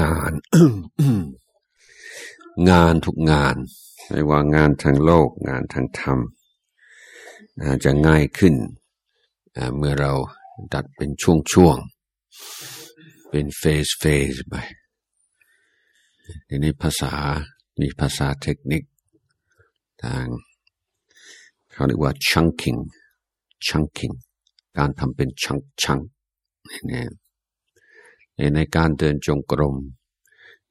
งาน งานทุกงาน ไม่ว่างานทางโลกงานทางธรรมจะง่ายขึ้น เมื่อเราดัดเป็นช่วงๆ เป็นเฟสเฟสไปทีนี้ภาษามีภาษาเทคนิคทางเขาเรียกว่า chunking chunking การทำเป็นชังชังนี่ย ในการเดินจงกรม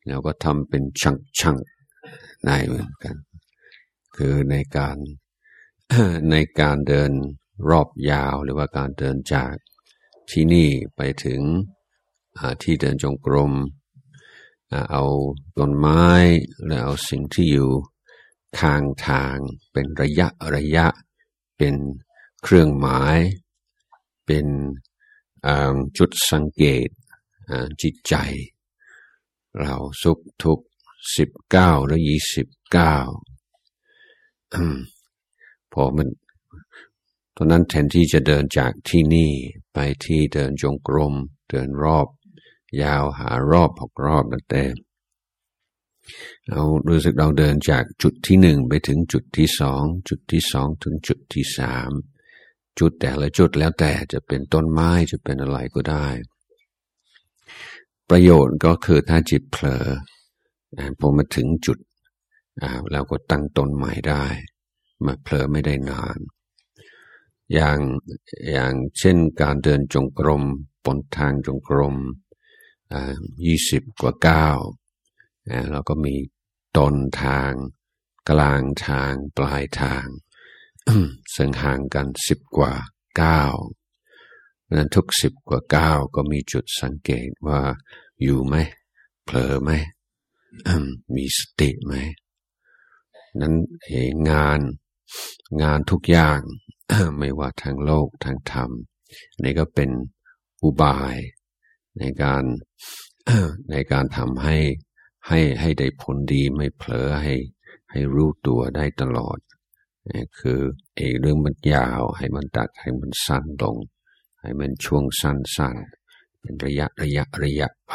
เราก็ทำเป็นชังชังได้เหมือนกัน คือในการในการเดินรอบยาวหรือว่าการเดินจากที่นี่ไปถึงที่เดินจงกรมเอาต้นไม้แล้วเอาสิ่งที่อยู่ข้างทางเป็นระยะระยะ เป็นเครื่องหมาย เป็นจุดสังเกต จิตใจ เราสุขทุกสิบเก้าหรือยี่สิบเก้าพอมันตอนนั้นแทนที่จะเดินจากที่นี่ไปที่เดินจงกรม เดินรอบ ยาวหารอบหกรอบนั่นแต่เรารู้สึกเราเดินจากจุดที่หนึ่งไปถึงจุดที่สองจุดที่สองถึงจุดที่สามจุดแต่ละจุดแล้วแต่จะเป็นต้นไม้จะเป็นอะไรก็ได้ ประโยชน์ก็คือถ้าจิตเผลอพอมาถึงจุดเราก็ตั้งตนใหม่ได้ มาเผลอไม่ได้นาน อย่างอย่างเช่นการเดินจงกรมบนทางจงกรมยี่สิบกว่าก้าวเราก็มีต้นทาง กลางทางปลายทาง ซึ่งห่างกันสิบกว่าก้าว นั้นทุกสิบกว่าก้าวก็มีจุดสังเกตว่าอยู่ไหมเผลอไหมมีสติไหม นั้นงานงานทุกอย่างไม่ว่าทางโลกทางธรรมนี่ก็เป็นอุบายในการในการทำให้ให้ให้ได้ผลดีไม่เผลอให้ให้รู้ตัวได้ตลอด คือเอกเรื่องมันยาวให้มันตัดให้มันสั้นลง ให้มันช่วงสั้นๆ เป็นระยะระยะระยะไป